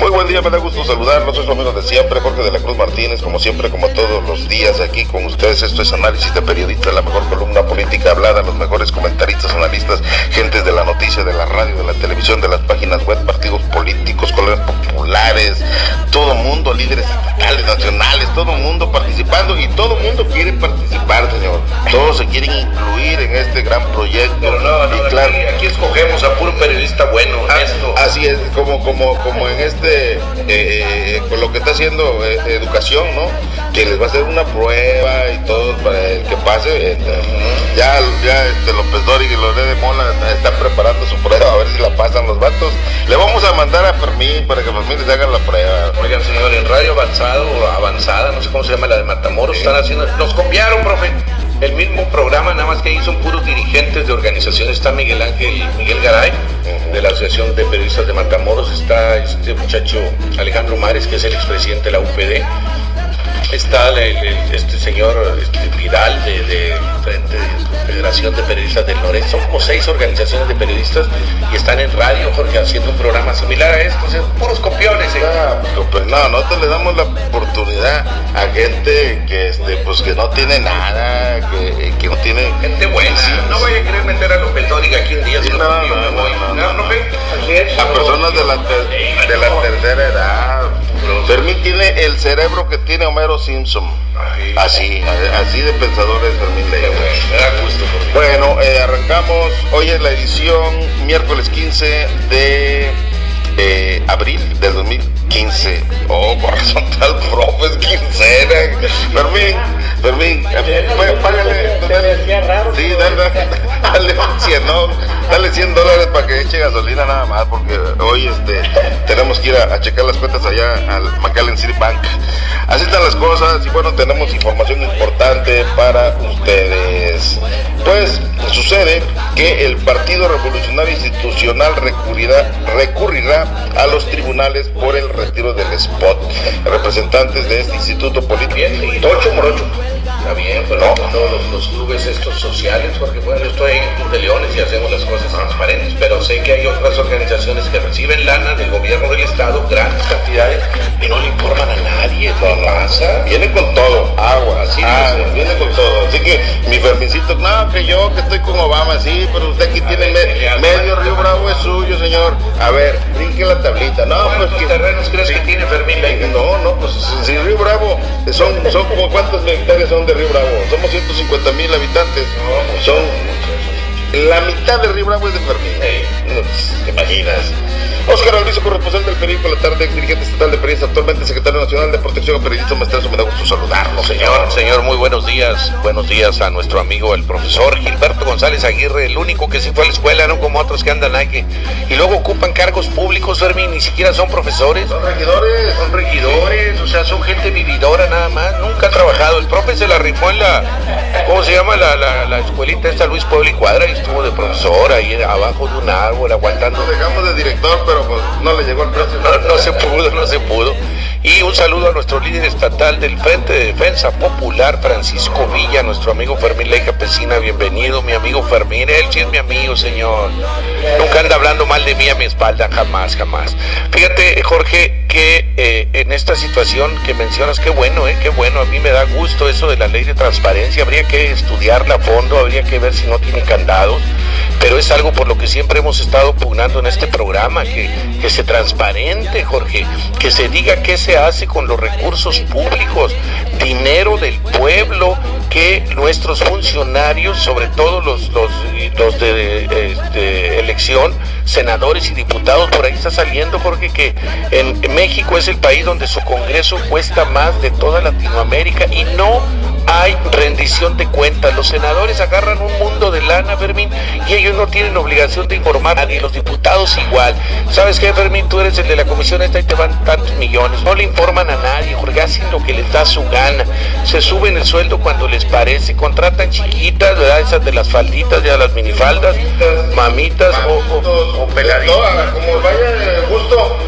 Muy buen día, me da gusto saludarlos. Soy su amigo de siempre, Jorge de la Cruz Martínez, como siempre, como todos los días aquí con ustedes. Esto es análisis de periodistas, la mejor columna política hablada, los mejores comentaristas, analistas, gentes de la noticia, de la radio, de la televisión, de las páginas web, partidos políticos, colores populares, todo mundo, líderes estatales, nacionales, todo mundo participando y todo mundo quiere participar, señor. Todos se quieren incluir en este gran proyecto. Pero no, no, y claro, aquí, aquí escogemos a puro periodista bueno, Ah, honesto. Así es, como, como, como en este, eh, con lo que está haciendo eh, educación, ¿no? Que les va a hacer una prueba y todo para el que pase. eh, ya, ya este López Dori y Loré de Mola están preparando su prueba a ver si la pasan los vatos. Le vamos a mandar a Fermín para que Fermín les haga la prueba. Oigan, señor, en Radio Avanzado Avanzada, no sé cómo se llama la de Matamoros, están haciendo. Nos copiaron, profe. El mismo programa, nada más que ahí son puros dirigentes de organizaciones. Está Miguel Ángel, Miguel Garay, de la Asociación de Periodistas de Matamoros. Está este muchacho Alejandro Mares, que es el expresidente de la UPD. Está el- el- este señor este, Vidal de, de Frente de Federación de Periodistas del Noreste. Son como seis organizaciones de periodistas y están en radio, Jorge, haciendo un programa similar a esto. O sea, puros copiones. ¿eh? Ah, pues, no, nosotros le damos la oportunidad a gente que este pues que no tiene nada, que, que no tiene Gente buena, Sí, no sí. vaya a querer meter a Dóriga aquí un día. No, no. Fermín tiene el cerebro que tiene Homero Simpson. Ay, Así, así de pensador es Fermín bueno, me da gusto. Bueno, eh, arrancamos. Hoy es la edición miércoles 15 de eh, abril del 2015. Oh, por razón tal, profe, es quincena. Fermín, Fermín, eh, pá- págale. Sí, dale, dale, dale un 100, ¿no? Dale 100 dólares para que eche gasolina nada más, porque hoy este, tenemos que ir a, checar las cuentas allá al McAllen City Bank. Así están las cosas y bueno, tenemos información importante para ustedes. Pues sucede que el Partido Revolucionario Institucional recurrirá, recurrirá a los tribunales por el retiro del spot. Representantes de este instituto político. Tocho Morocho. Bien, pero No. con todos los, los clubes estos sociales, porque bueno, yo estoy en el Club de Leones y hacemos las cosas transparentes, pero sé que hay otras organizaciones que reciben lana del gobierno del Estado, grandes cantidades, y no le informan a nadie. ¿Qué pasa? Viene con todo, agua, Así ah, es. viene con todo. Así que mi Fermincito, no, que yo que estoy con Obama, sí, pero usted aquí tiene ver, me- medio Río Bravo es suyo, señor. A ver, brinque la tablita. No, ¿Cuántos pues que terrenos crees que tiene Fermín? No, no, pues si Río Bravo son, son como cuántas hectáreas son de Río Bravo. Somos 150 mil habitantes. Son la mitad de Río Bravo es de Fermín. No, pues, ¿Te imaginas? Oscar Alviso, corresponsal del periódico La Tarde, ex dirigente estatal de periodistas, actualmente secretario nacional de protección a periodistas maestrazo. Me da gusto saludarlo, señor. Señor, muy buenos días. Buenos días a nuestro amigo el profesor Gilberto González Aguirre, el único que sí fue a la escuela, no como otros que andan ahí que- y luego ocupan cargos públicos, Fermín, ni siquiera son profesores. Son regidores. Son regidores, o sea, son gente vividora nada más, nunca ha trabajado. El profe se la rifó en la, ¿cómo se llama? La, la, la escuelita esta Luis Pueblo y Cuadra y estuvo de profesor ahí abajo de un árbol aguantando Lo dejamos de director, pero pues no le llegó el precio. no, no se pudo, no se pudo. Y un saludo a nuestro líder estatal del Frente de Defensa Popular, Francisco Villa, nuestro amigo Fermín Leija Pesina, bienvenido, mi amigo Fermín, él sí es mi amigo, señor. Nunca anda hablando mal de mí a mi espalda, jamás, jamás. Fíjate, Jorge, que eh, en esta situación que mencionas, qué bueno, eh, qué bueno, a mí me da gusto eso de la ley de transparencia, habría que estudiarla a fondo, habría que ver si no tiene candados, pero es algo por lo que siempre hemos estado pugnando en este programa, que, que se transparente, Jorge, que se diga qué se hace con los recursos públicos, dinero del pueblo, que nuestros funcionarios, sobre todo los, los, de este, elección, senadores y diputados, por ahí está saliendo, Jorge, que en México es el país donde su Congreso cuesta más de toda Latinoamérica y no hay rendición de cuentas. Los senadores agarran un mundo de lana, Fermín, y ellos no tienen obligación de informar a nadie. Los diputados igual. ¿Sabes qué, Fermín? Tú eres el de la comisión esta y te van tantos millones. No le informan a nadie, porque hacen lo que les da su gana. Se suben el sueldo cuando les parece. Contratan chiquitas, ¿verdad? Esas de las falditas, ya las minifaldas, mamitas o, o, o peladitas. Como vaya.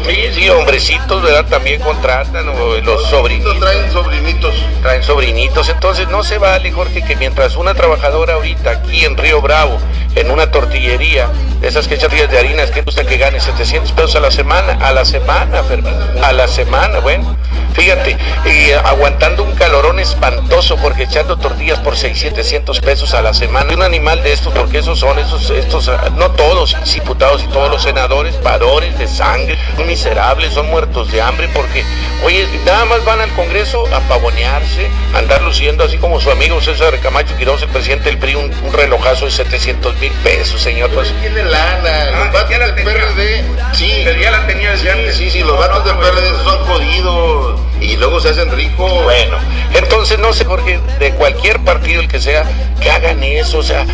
Sí, sí, hombrecitos, ¿verdad? También contratan, o los sobrinitos traen sobrinitos. traen sobrinitos. Entonces no se vale, Jorge, que mientras una trabajadora ahorita aquí en Río Bravo en una tortillería, de esas que echan de harina, es que gusta que gane 700 pesos a la semana, a la semana, Fermín, a la semana, bueno. Fíjate, y aguantando un calorón espantoso porque echando tortillas por 600, 700 pesos a la semana. Un animal de estos, porque esos son, esos, estos, no todos diputados y todos los senadores, padores de sangre, miserables, son muertos de hambre porque, oye, nada más van al Congreso a pavonearse, a andar luciendo así como su amigo César Camacho Quiroz, el presidente del PRI, un, relojazo de 700 mil pesos, señor. Pues tiene lana, los ah, vatos del PRD, sí. Pero ya la tenía desde sí, antes. Sí, sí, los vatos del PRD son jodidos y luego se hacen ricos. Bueno, entonces no sé, Jorge, de cualquier partido el que sea, que hagan eso, o sea,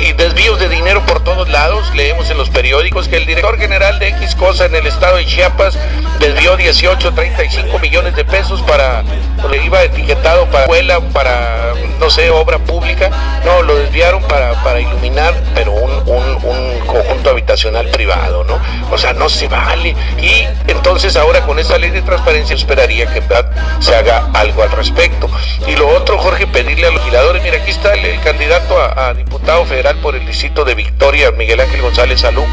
y desvíos de dinero por todos lados. Leemos en los periódicos que el director general de X cosa en el estado de Chiapas desvió 18, 35 millones de pesos para, le iba etiquetado para escuela, para, no sé, obra pública. No, lo desviaron para, para iluminar, pero un, un conjunto habitacional privado, ¿no? O sea, no se vale. Y entonces ahora con esa ley de transparencia esperaría que se haga algo al respecto. Y lo otro, Jorge, pedirle a los legisladores, mira, aquí está el, candidato a, diputado federal por el distrito de Victoria, Miguel Ángel González Salú.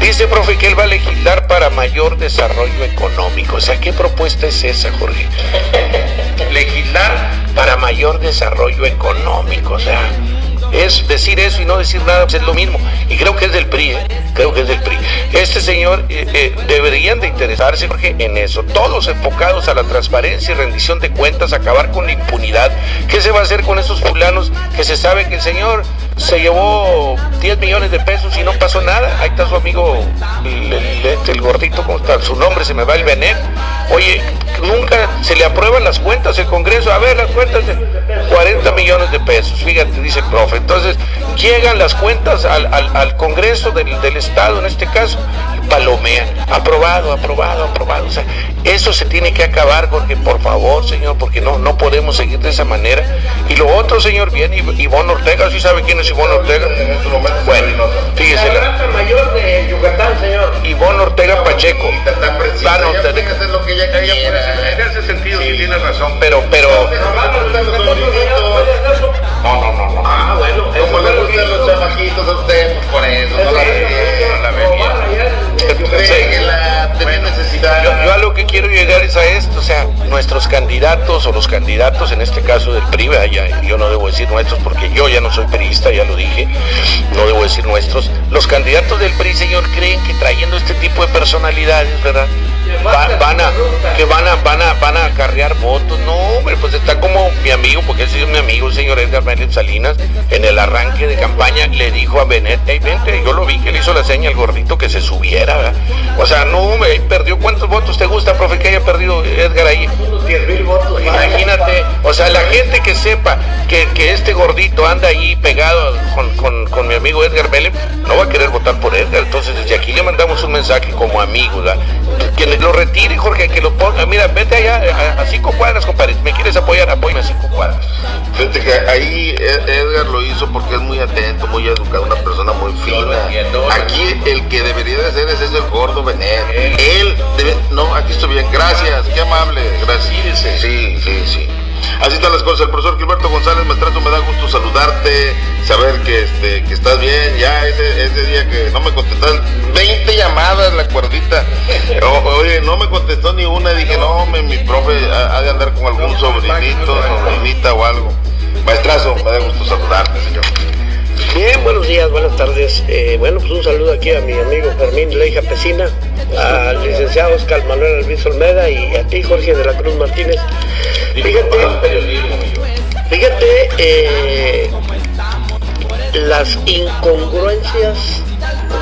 Dice, profe, que él va a legislar para mayor desarrollo económico. O sea, ¿qué propuesta es esa, Jorge? legislar para mayor desarrollo económico. O sea, es decir eso y no decir nada, pues es lo mismo. Y creo que es del PRI, ¿eh? creo que es del PRI. Este señor eh, eh, deberían de interesarse Jorge, en eso, todos enfocados a la transparencia y rendición de cuentas, acabar con la impunidad. ¿Qué se va a hacer con esos fulanos que se sabe que el señor se llevó 10 millones de pesos y no pasó nada? Ahí está su amigo, el, gordito, ¿cómo está? Su nombre se me va el Benet. Oye, nunca se le aprueban las cuentas el Congreso. A ver, las cuentas de 40 millones de pesos. Fíjate, dice el profe. Entonces, llegan las cuentas al, Congreso del, Estado, en este caso, palomean. Aprobado, aprobado, aprobado. O sea, eso se tiene que acabar, porque por favor, señor, porque no, no podemos seguir de esa manera. Y lo otro, señor, viene Ivonne Ortega, ¿sí sabe quién es Ivonne Ortega? Bueno, fíjese. La mayor de Yucatán, señor. Ivonne Ortega Pacheco. Ah, no, hacer lo que ella quiera. En ese sentido, sí tiene razón, pero, pero. No, no, no, no. Ah, bueno. Como le gustan los chamaquitos a usted, pues por eso, no la Pega la Yo, yo, a lo que quiero llegar es a esto, o sea, nuestros candidatos o los candidatos, en este caso del PRI, ya, yo no debo decir nuestros porque yo ya no soy periodista, ya lo dije, no debo decir nuestros, los candidatos del PRI, señor, creen que trayendo este tipo de personalidades, ¿verdad? van a que van a van a van a acarrear votos. No hombre pues está como mi amigo porque ese es mi amigo el señor Edgar Mélez Salinas en el arranque de campaña le dijo a Benet hey vente yo lo vi que le hizo la seña al gordito que se subiera o sea no perdió cuántos votos te gusta profe que haya perdido Edgar ahí votos imagínate o sea la gente que sepa que, que este gordito anda ahí pegado con, con, con mi amigo Edgar Mélez no va a querer votar por Edgar entonces desde aquí le mandamos un mensaje como amigo ¿verdad? que lo retire, Jorge, que lo ponga. Mira, vete allá a, cinco cuadras, compadre. ¿Me quieres apoyar? Apóyame a cinco cuadras. Fíjate que ahí Edgar lo hizo porque es muy atento, muy educado, una persona muy fina. Aquí el que debería de ser es el gordo Benet. Él debe. No, aquí estoy bien. Gracias, qué amable. Gracias. Sí, sí, sí. Así están las cosas. El profesor Gilberto González Maestro, me da gusto saludarte, saber que, este, que estás bien. Ya ese, ese día que no me contestas, 20 llamadas la cuerdita. oye, no me contestó ni una. Dije, no, mi profe ha de andar con algún sobrinito, sobrinita o algo. Maestrazo, me da gusto saludarte, señor. Bien, buenos días, buenas tardes. Eh, bueno, pues un saludo aquí a mi amigo Fermín Leija Pesina, al licenciado Oscar Manuel Alviso Olmeda y a ti, Jorge de la Cruz Martínez. Fíjate, fíjate eh, las incongruencias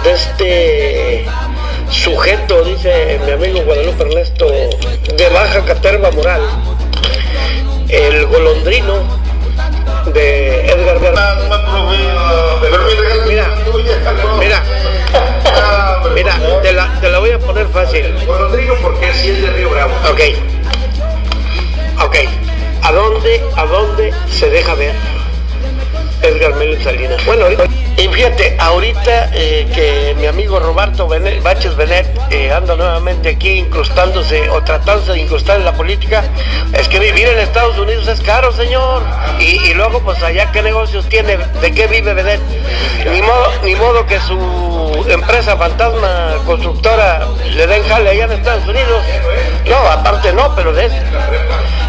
de este sujeto, dice mi amigo Guadalupe Ernesto, de baja caterva moral, el golondrino de Edgar Mira, mira, mira, te la, te la voy a poner fácil. Rodrigo, porque si es de Río Bravo. Ok, ok. ¿A dónde, a dónde se deja ver? Edgar Mélez Salinas. Bueno, y fíjate, ahorita eh, que mi amigo Roberto Benet, Baches Benet eh, anda nuevamente aquí incrustándose o tratándose de incrustar en la política, es que vivir en Estados Unidos es caro, señor. Y, luego, pues allá, ¿qué negocios tiene? ¿De qué vive Benet? Ni modo, ni modo que su empresa fantasma constructora le den jale allá en Estados Unidos. No, aparte no, pero de.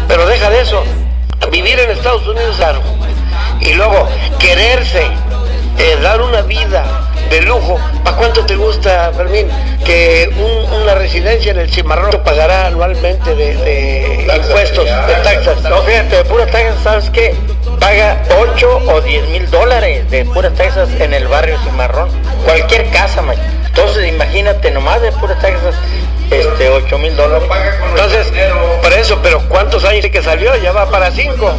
Pero deja de eso. Vivir en Estados Unidos es caro. Y luego, quererse eh, dar una vida de lujo. ¿Para cuánto te gusta, Fermín? Que una residencia en el Cimarrón pagará anualmente de, impuestos, de taxas. No, fíjate, de puras taxas, ¿sabes qué? Paga 8 o 10 mil dólares de puras taxas en el barrio Cimarrón. Cualquier casa, man. Entonces, imagínate, nomás de puras taxas este, 8 mil dólares. Entonces, por eso, pero ¿cuántos años que salió? Ya va para 5.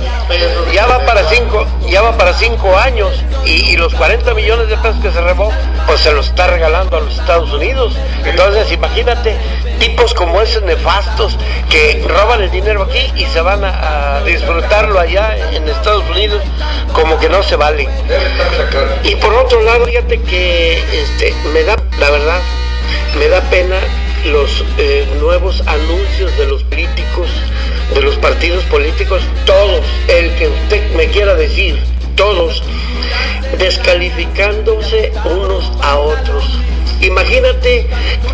Ya va para 5, ya va para 5 años. Y, los 40 millones de pesos que se robó, pues se los está regalando a los Estados Unidos. Entonces, imagínate, tipos como esos nefastos que roban el dinero aquí y se van a, disfrutarlo allá en Estados Unidos, como que no se vale. Y por otro lado, fíjate que este, me da, la verdad, me da pena los eh, nuevos anuncios de los políticos, de los partidos políticos, todos, el que usted me quiera decir, todos, descalificándose unos a otros. Imagínate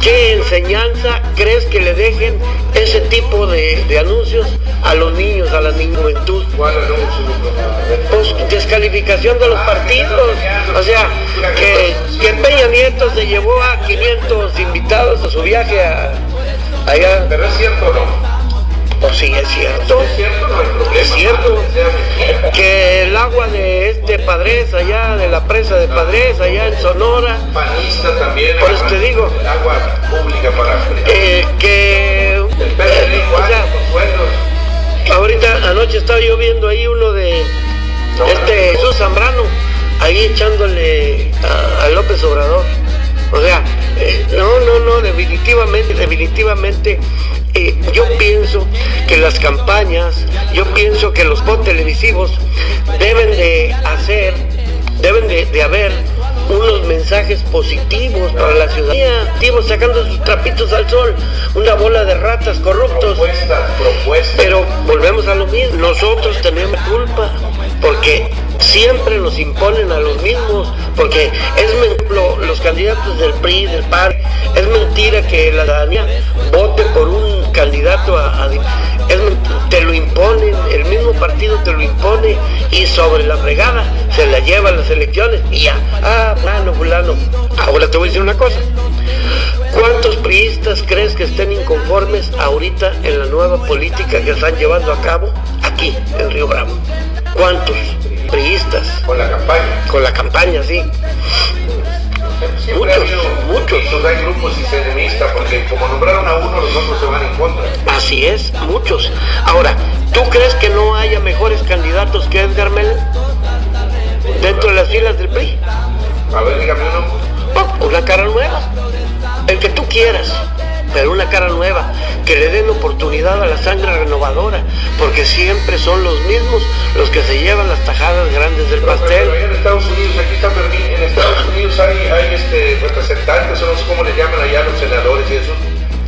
qué enseñanza crees que le dejen ese tipo de, anuncios a los niños, a la juventud. Pues descalificación de los partidos. O sea, que, que Peña Nieto se llevó a 500 invitados a su viaje a, allá. Pero es cierto, ¿no? Pues sí, es cierto. Es cierto. Que el agua de este Padres, allá, de la presa de Padres, allá en Sonora. Panista también. Por eso te digo. El agua pública para. Eh, que. El o ahorita, anoche estaba yo viendo ahí uno de. este Jesús Zambrano, ahí echándole a López Obrador. O sea, eh, no, no, no, definitivamente, definitivamente, eh, yo pienso que las campañas, yo pienso que los spots televisivos deben de hacer, deben de, haber unos mensajes positivos para la ciudadanía, activos sacando sus trapitos al sol, una bola de ratas corruptos. Pero volvemos a lo mismo, nosotros tenemos culpa, porque siempre nos imponen a los mismos, porque es los candidatos del PRI, del PAR, es mentira que la ciudadanía vote por un candidato a, te lo imponen, el mismo partido te lo impone y sobre la fregada se la lleva a las elecciones y ya, ah, fulano, fulano. Ahora te voy a decir una cosa. ¿Cuántos priistas crees que estén inconformes ahorita en la nueva política que están llevando a cabo aquí en Río Bravo? ¿Cuántos? Priistas. Con la campaña. Con la campaña, sí. muchos, muchos. Hay grupos extremistas porque como nombraron a uno, los otros se van en contra. Así es, muchos. Ahora, ¿tú crees que no haya mejores candidatos que Edgar Mel dentro de las filas del PRI? A ver, dígame uno. una cara nueva. El que tú quieras pero una cara nueva, que le den oportunidad a la sangre renovadora, porque siempre son los mismos los que se llevan las tajadas grandes del pastel. en Estados Unidos, aquí está Berlín, en Estados Unidos hay, hay este, representantes, no sé cómo le llaman allá los senadores y eso,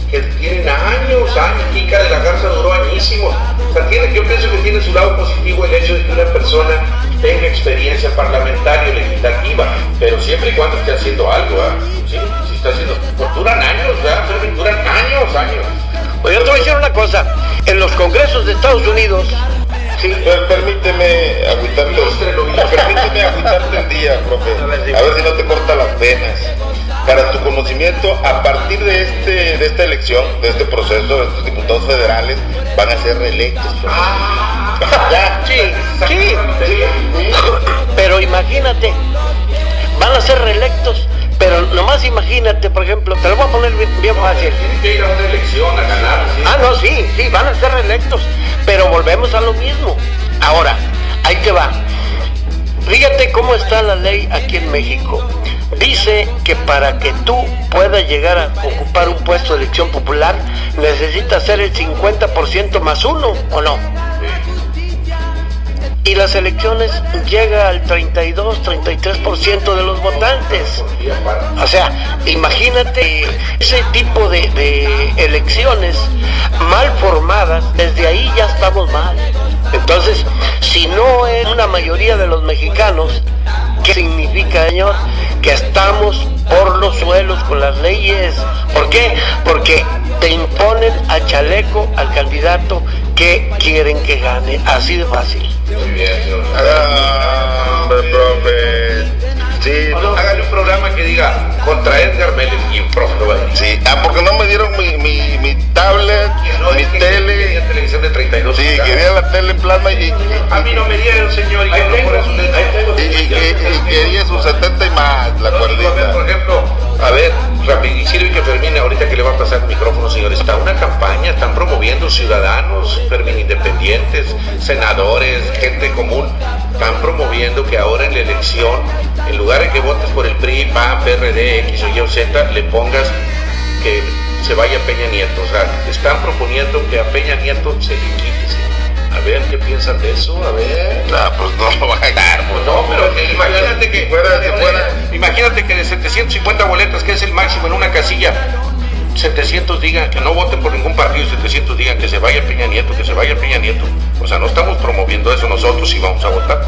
que tienen años, años, Kika de la Garza duró añísimos. O sea, tiene, yo pienso que tiene su lado positivo el hecho de que una persona tenga experiencia parlamentaria o legislativa, pero siempre y cuando esté haciendo algo, ¿ah? ¿Sí? Está haciendo, pues duran años, ¿verdad? Duran años, años. Oye, yo te voy a decir una cosa, en los congresos de Estados Unidos, Sí. permíteme agüitarte, permíteme agüitarte el día, profe. A ver si no te corta las venas para tu conocimiento, a partir de, este, de esta elección, de este proceso, estos diputados federales van a ser reelectos. Ah, sí, sí. Pero imagínate, van a ser reelectos. Pero nomás imagínate, por ejemplo, te lo voy a poner bien, fácil. Tienen que ir a una elección a ganar. Ah, no, sí, sí, van a ser reelectos. Pero volvemos a lo mismo. Ahora, ahí te va. Fíjate cómo está la ley aquí en México. Dice que para que tú puedas llegar a ocupar un puesto de elección popular, necesitas ser el 50% más uno, ¿o no? Y las elecciones llega al 32, 33% de los votantes. O sea, imagínate ese tipo de, de elecciones mal formadas, desde ahí ya estamos mal. Entonces, si no es una mayoría de los mexicanos, ¿qué significa, señor? Que estamos por los suelos con las leyes. ¿Por qué? Porque te imponen a chaleco al candidato que quieren que gane. Así de fácil. Muy bien, señor. Ah, hombre, profe. Sí, Hágale un programa que diga contra Edgar Mélez y un profe sí. Ah, porque no me dieron mi, mi, mi tablet, No, mi que tele. Tenía televisión de 32 Sí, quería la tele en plasma y, y, A mí no me dieron, señor, y no por eso y, y- quería sus 70 y más, la No, digo, a ver, por cuerdita. ejemplo, a ver, rápido, y que Fermín, ahorita que le va a pasar el micrófono, señor, está una campaña, están promoviendo ciudadanos, Fermín, independientes, senadores, gente común, están promoviendo que ahora en la elección, en lugar de que votes por el PRI, PAN, PRD, X Y o Z, le pongas que se vaya Peña Nieto. O sea, están proponiendo que a Peña Nieto se le quite. A ver, ¿qué piensan de eso? A ver. Ah, pues no lo va a ganar, pues No, pero que imagínate que fuera, si fuera. imagínate que de 750 boletas, que es el máximo en una casilla, 700 digan que no voten por ningún partido, 700 digan que se vaya Peña Nieto, que se vaya Peña Nieto. O sea, no estamos promoviendo eso nosotros y vamos a votar,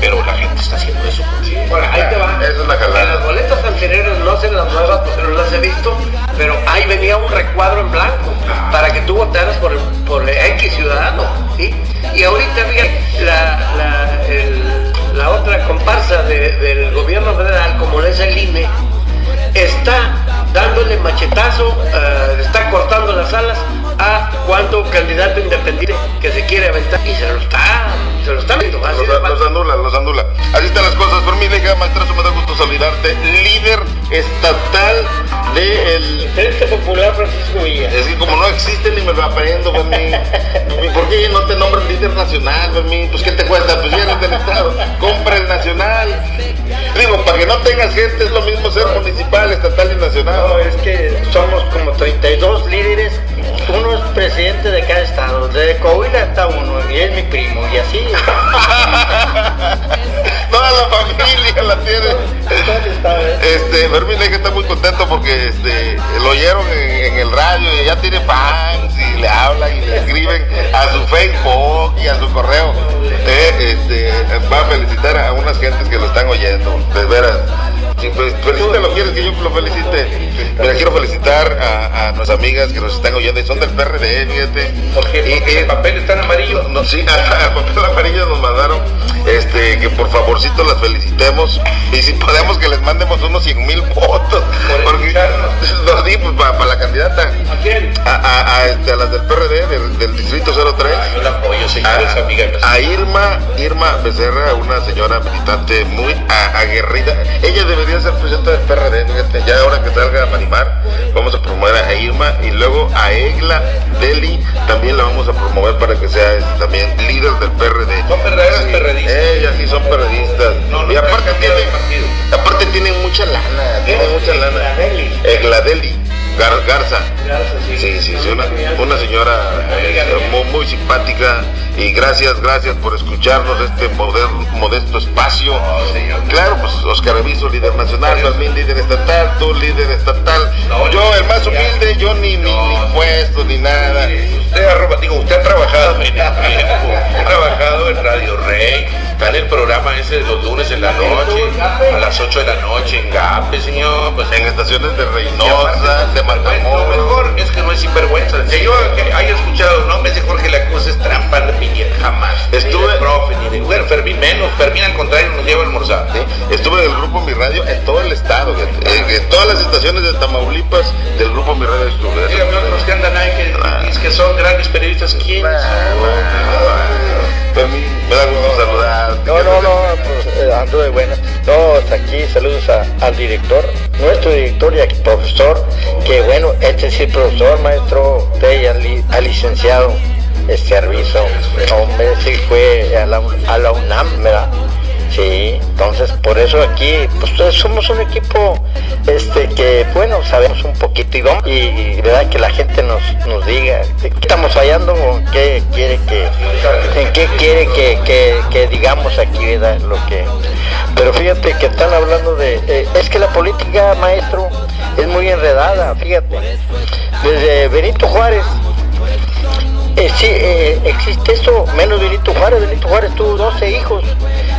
pero la gente está haciendo eso. Ahora, ahí te va. Esa es la En jalada. las boletas anteriores, no sé en las nuevas porque no las he visto, pero ahí venía un recuadro en blanco para que tú votaras por, el- por X ciudadano, ¿sí? Y ahorita, fíjate, la, la, el- la otra comparsa de- del gobierno federal, como es el INE, está dándole machetazo, eh, está cortando las alas a cuánto candidato independiente que se quiere aventar y se lo está, se lo está viendo. así de Los, anula, los anula. Así están las cosas. Por mí, deja, maestrazo, me da gusto saludarte. Líder estatal del... Frente Popular Francisco Villa. Es que como no existe ni me lo aprendo, Fermín. ¿Y ¿Por qué no te nombran líder nacional, Fermín? Pues ¿qué te cuesta? Pues ya eres del Estado. Compra el nacional. Digo, para que no tengas gente es lo mismo ser municipal, estatal es que somos como 32 líderes, uno es presidente de cada estado, de Coahuila está uno, y es mi primo, y así. Toda la familia la tiene. Este, Fermín que está muy contento porque este, lo oyeron en, en el radio y ya tiene fans y le hablan y le escriben a su Facebook y a su correo. Eh, este, va a felicitar a unas gentes que lo están oyendo, de veras. Sí, pues, felicítalo, ¿quieres que yo lo felicite? Mira, quiero felicitar a, a nuestras amigas que nos están oyendo y son del PRD, fíjate. Porque, Y- porque el papel está en amarillo. no, sí, al papel amarillo nos mandaron este, que por favorcito las felicitemos y si podemos que les mandemos unos 100 mil votos. Porque escucharnos. nos di pues, para la candidata. ¿A quién? A, a- a, este, a las del PRD, del, del distrito 03. Ah, yo la apoyo, señor, es amiga A, Irma, Irma Becerra, una señora militante muy aguerrida. Ella debería ser presidenta del PRD, fíjate, ya ahora que salga Marimar, vamos a promover a Irma y luego a Egla Deli, también la vamos a promover para que sea este, también líder del PRD. Son verdaderas Sí, perredistas. Ellas sí son. No, no y aparte tienen, aparte tienen mucha lana, tienen mucha lana. Egladeli. Egladeli, Gar- Garza. Sí, sí, sí, una, una señora eh, muy, muy simpática. Y gracias, gracias por escucharnos este moder- modesto espacio. Claro, pues Oscar Aviso, líder nacional, Fermín, líder estatal, tú, líder estatal. Yo, el más humilde, yo ni, ni, ni puesto, ni nada. Usted, arroba- digo, usted ha trabajado en el tiempo, ha trabajado en Radio Rey, está en el programa ese de los lunes en la noche, a las 8 de la noche en Gape, señor. Pues En estaciones de Reynosa, de Lo Matamoros. mejor es que no es sinvergüenza. Que yo que haya escuchado nombres de Jorge La Cruz es trampa de piñera, jamás. Estuve- Ni de profe, ni de bueno, Fermín menos. Fermín al contrario nos lleva a almorzar. ¿sí? Estuve en el grupo Mi Radio en todo el estado, en, en todas las estaciones de Tamaulipas del grupo Mi Radio estuve. Dígame otros que andan ahí que, Ah. que son grandes periodistas. ¿Quiénes son? Fermín, me da gusto saludarte. No, no, no, pues eh, ando de buena. No, hasta aquí saludos a- al director, nuestro director y al profesor, que bueno, este sí profesor, maestro, usted al, al licenciado este servicio, hombre, sí fue a la, a la UNAM, ¿verdad? Sí, entonces por eso aquí, pues somos un equipo este que, bueno, sabemos un poquito y vamos, y, verdad que la gente nos, nos diga qué estamos fallando o qué quiere que, en qué quiere que, que, digamos aquí, ¿verdad? Lo que, pero fíjate que están hablando de, eh, es que la política, maestro, es muy enredada, fíjate, desde Benito Juárez eh, sí, eh, existe eso, menos Benito Juárez. Benito Juárez tuvo 12 hijos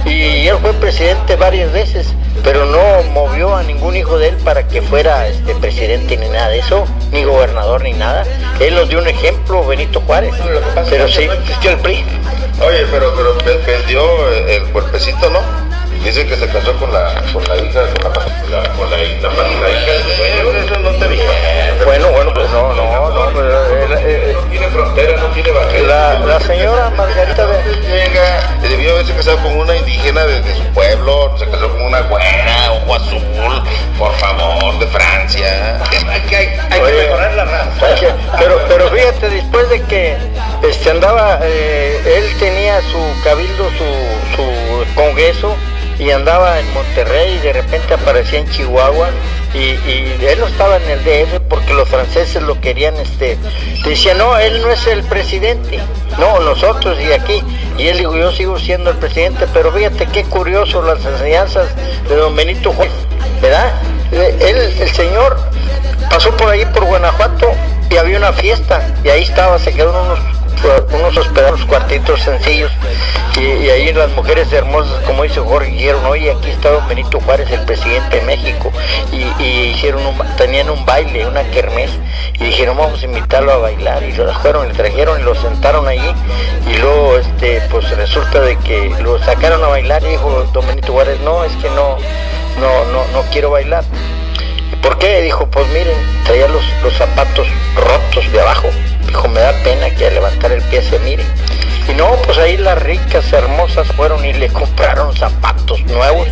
y él fue presidente varias veces, pero no movió a ningún hijo de él para que fuera este, presidente ni nada de eso, ni gobernador ni nada. Él nos dio un ejemplo, Benito Juárez. Pero sí. Existió el PRI. Oye, pero, pero vendió el cuerpecito, ¿no? Dice que se casó con la, con la hija, con la, con la, la, hija de su sueño. Eso no te dije. Bueno, bueno, pues no, no, no. Pues, eh, eh, no tiene frontera, no tiene barrera. La, la señora Margarita llega, debió haberse casado con una indígena de, de, su pueblo, se casó con una güera, ojo azul, por favor, de Francia. Hay que, hay, hay que mejorar la raza. pero, pero fíjate, después de que este andaba, eh, él tenía su cabildo, su, su congreso y andaba en Monterrey y de repente aparecía en Chihuahua y, él no estaba en el DF porque los franceses lo querían, este, decía, no, él no es el presidente, no, nosotros y aquí. Y él dijo, yo sigo siendo el presidente, pero fíjate qué curioso las enseñanzas de don Benito Juárez, ¿verdad? Eh, él, el señor pasó por ahí por Guanajuato y había una fiesta y ahí estaba, se quedó unos unos hospedados cuartitos sencillos. Y, ahí las mujeres hermosas como dice Jorge dijeron oye aquí está don Benito Juárez el presidente de México y, hicieron tenían un baile una kermés y dijeron vamos a invitarlo a bailar y lo fueron le trajeron y lo sentaron allí y luego este pues resulta de que lo sacaron a bailar y dijo don Benito Juárez no es que no no no no quiero bailar ¿Por qué? Dijo, pues miren, traía los, los zapatos rotos de abajo. Dijo, me da pena que al levantar el pie se mire. Y no, pues ahí las ricas, hermosas fueron y le compraron zapatos nuevos.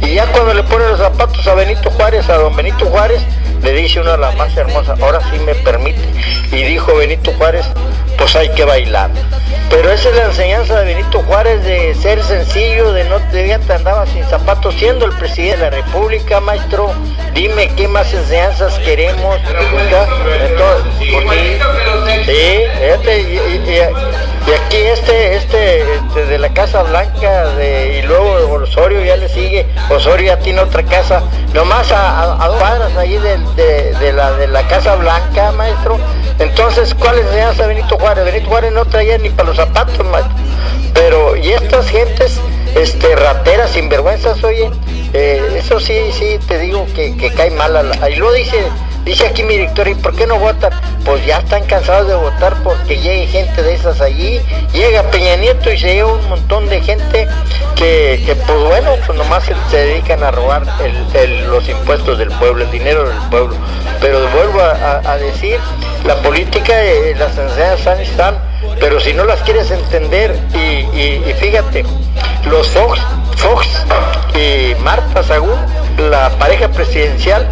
Y ya cuando le ponen los zapatos a Benito Juárez, a don Benito Juárez, le dice una de las más hermosas, ahora sí me permite. Y dijo Benito Juárez, pues hay que bailar. Pero esa es la enseñanza de Benito Juárez de ser sencillo, de no te andaba sin zapatos, siendo el presidente de la República, maestro. Dime qué más enseñanzas queremos. Sí, este, y, aquí este, este, este, de la Casa Blanca de, y luego Osorio ya le sigue, Osorio ya tiene otra casa, nomás a, dos cuadras ahí de, de, la, de la Casa Blanca, maestro. Entonces, ¿cuál es la enseñanza de Benito Juárez? Benito Juárez no traía ni para los zapatos, maestro. Pero, y estas gentes, este, rateras, sinvergüenzas, oye, eh, eso sí, sí, te digo que, que cae mal. A la, y luego dice Dice aquí mi director, ¿y por qué no votan? Pues ya están cansados de votar porque llegue gente de esas allí. Llega Peña Nieto y se lleva un montón de gente que, pues bueno, pues nomás se, dedican a robar los impuestos del pueblo, el dinero del pueblo. Pero vuelvo a, decir, la política, eh, las enseñanzas están, pero si no las quieres entender, y, fíjate, los Fox, Fox y Marta Sagún, la pareja presidencial,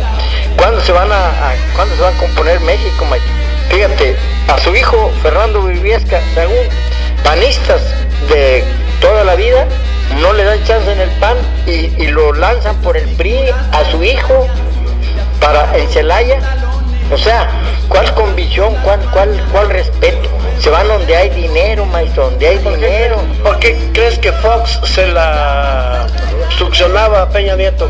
¿Cuándo se van a, ¿cuándo se va a componer México, Fíjate, a su hijo Fernando Viviesca, según panistas de toda la vida, no le dan chance en el PAN y, lo lanzan por el PRI a su hijo para en Celaya. O sea, ¿cuál convicción, cuál, cuál, cuál respeto? Se van donde hay dinero, maestro, donde hay dinero. ¿Por qué crees que Fox se la succionaba a Peña Nieto?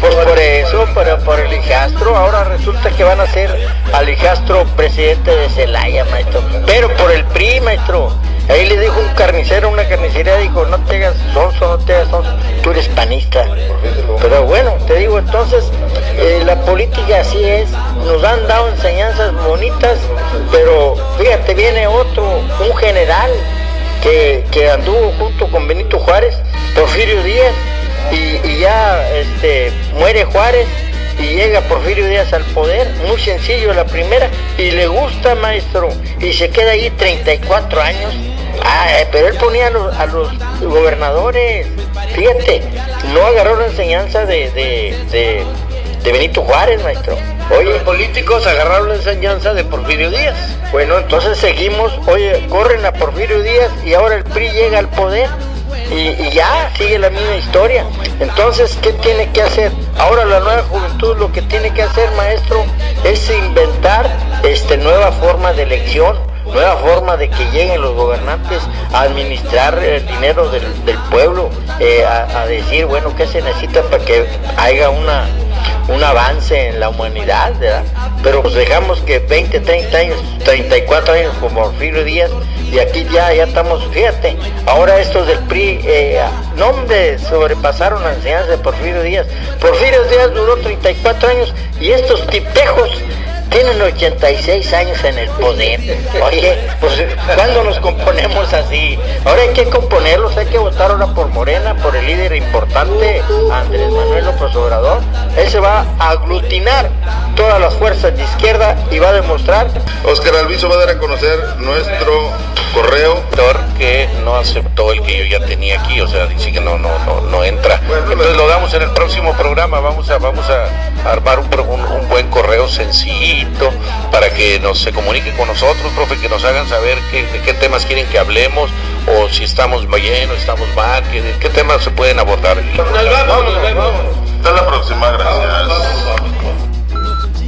Pues por eso, por, por el hijastro, ahora resulta que van a ser al hijastro presidente de Celaya, maestro. Pero por el PRI, maestro. Ahí le dijo un carnicero, una carnicería, dijo, no te hagas sonso, no te hagas sonso, tú eres panista. Pero bueno, te digo, entonces, eh, la política así es, nos han dado enseñanzas bonitas, pero fíjate, viene otro, un general que, que anduvo junto con Benito Juárez, Porfirio Díaz, y, ya este, muere Juárez y llega Porfirio Díaz al poder, muy sencillo la primera, y le gusta maestro, y se queda ahí 34 años. Ah, pero él ponía a los, gobernadores, fíjate, no agarró la enseñanza de, de, Benito Juárez, maestro. Oye, los políticos agarraron la enseñanza de Porfirio Díaz. Bueno, entonces seguimos, oye, corren a Porfirio Díaz y ahora el PRI llega al poder y, ya sigue la misma historia. Entonces, ¿qué tiene que hacer? Ahora la nueva juventud lo que tiene que hacer, maestro, es inventar este nueva forma de elección nueva forma de que lleguen los gobernantes a administrar el dinero del, pueblo, eh, a, decir, bueno, ¿qué se necesita para que haya una, un avance en la humanidad? ¿verdad? Pero pues dejamos que 20, 30 años, 34 años como Porfirio Díaz, y aquí ya, ya estamos, fíjate, ahora estos del PRI, eh, no me sobrepasaron la enseñanza de Porfirio Díaz. Porfirio Díaz duró 34 años y estos tipejos tienen 86 años en el poder. Oye, pues ¿cuándo nos componemos así? Ahora hay que componerlos, hay que votar ahora por Morena, por el líder importante, Andrés Manuel López Obrador. Él se va a aglutinar todas las fuerzas de izquierda y va a demostrar. Oscar Alviso va a dar a conocer nuestro correo. Que no aceptó el que yo ya tenía aquí, o sea, dice que no, no, no, no entra. Entonces lo damos en el próximo programa, vamos a, vamos a armar un, un buen correo sencillo para que nos se comuniquen con nosotros, profe, que nos hagan saber qué, de qué temas quieren que hablemos o si estamos bien o estamos mal, qué, qué temas se pueden abordar. Hasta la próxima, gracias.